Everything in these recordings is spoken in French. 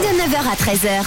De 9h à 13h,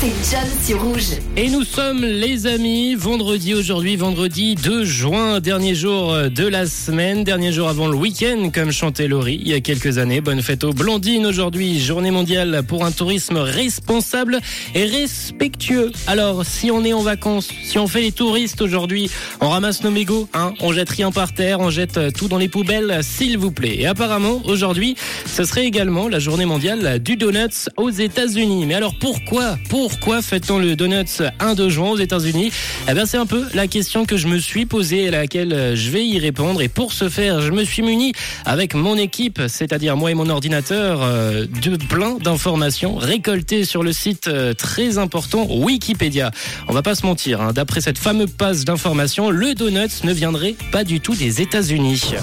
c'est John sur Rouge. Et nous sommes les amis, vendredi aujourd'hui, vendredi 2 juin, dernier jour de la semaine, dernier jour avant le week-end, comme chantait Laurie il y a quelques années. Bonne fête aux blondines aujourd'hui, journée mondiale pour un tourisme responsable et respectueux. Alors, si on est en vacances, si on fait les touristes aujourd'hui, on ramasse nos mégots, hein, on jette rien par terre, on jette tout dans les poubelles, s'il vous plaît. Et apparemment, aujourd'hui, ce serait également la journée mondiale du donuts aux Mais alors pourquoi Pourquoi fait-on le Donuts 1 de juin aux États-Unis? Eh bien, c'est un peu la question que je me suis posée et à laquelle je vais y répondre. Et pour ce faire, je me suis muni avec mon équipe, c'est-à-dire moi et mon ordinateur, euh, de plein d'informations récoltées sur le site euh, très important Wikipédia. On va pas se mentir, hein, d'après cette fameuse passe d'informations, le Donuts ne viendrait pas du tout des États-Unis.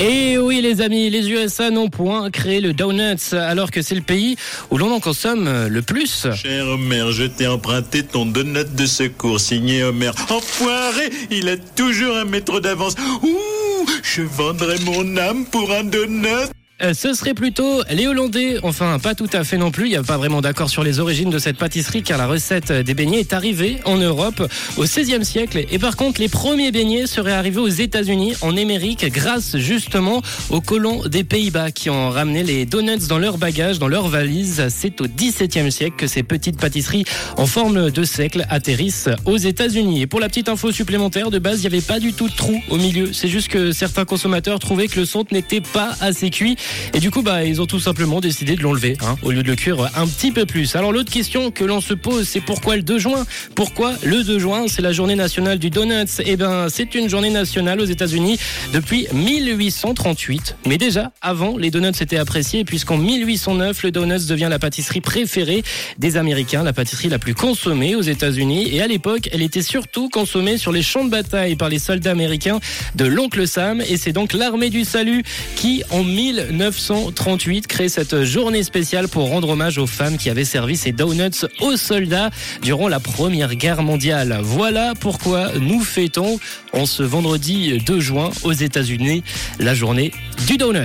Et oui les amis, les USA n'ont point créé le donuts alors que c'est le pays où l'on en consomme le plus. Cher Homer, je t'ai emprunté ton donut de secours signé Homer. Enfoiré, il a toujours un mètre d'avance. Ouh, je vendrai mon âme pour un donut. Euh, ce serait plutôt les Hollandais, enfin pas tout à fait non plus, il n'y a pas vraiment d'accord sur les origines de cette pâtisserie car la recette des beignets est arrivée en Europe au XVIe siècle. Et par contre les premiers beignets seraient arrivés aux États-Unis en Amérique grâce justement aux colons des Pays-Bas qui ont ramené les donuts dans leur bagage, dans leur valise. C'est au XVIIe siècle que ces petites pâtisseries en forme de cercle atterrissent aux États-Unis. Et pour la petite info supplémentaire, de base il n'y avait pas du tout de trou au milieu, c'est juste que certains consommateurs trouvaient que le son n'était pas assez cuit et du coup, bah, ils ont tout simplement décidé de l'enlever, hein, au lieu de le cuire un petit peu plus. Alors l'autre question que l'on se pose, c'est pourquoi le 2 juin? Pourquoi le 2 juin? C'est la journée nationale du donuts. Eh ben, c'est une journée nationale aux États-Unis depuis 1838. Mais déjà, avant, les donuts étaient appréciés puisqu'en 1809, le donuts devient la pâtisserie préférée des Américains, la pâtisserie la plus consommée aux États-Unis. Et à l'époque, elle était surtout consommée sur les champs de bataille par les soldats américains de l'oncle Sam. Et c'est donc l'armée du salut qui, en 19 1938 crée cette journée spéciale pour rendre hommage aux femmes qui avaient servi ces donuts aux soldats durant la Première Guerre mondiale. Voilà pourquoi nous fêtons en ce vendredi 2 juin aux États-Unis la journée du donut.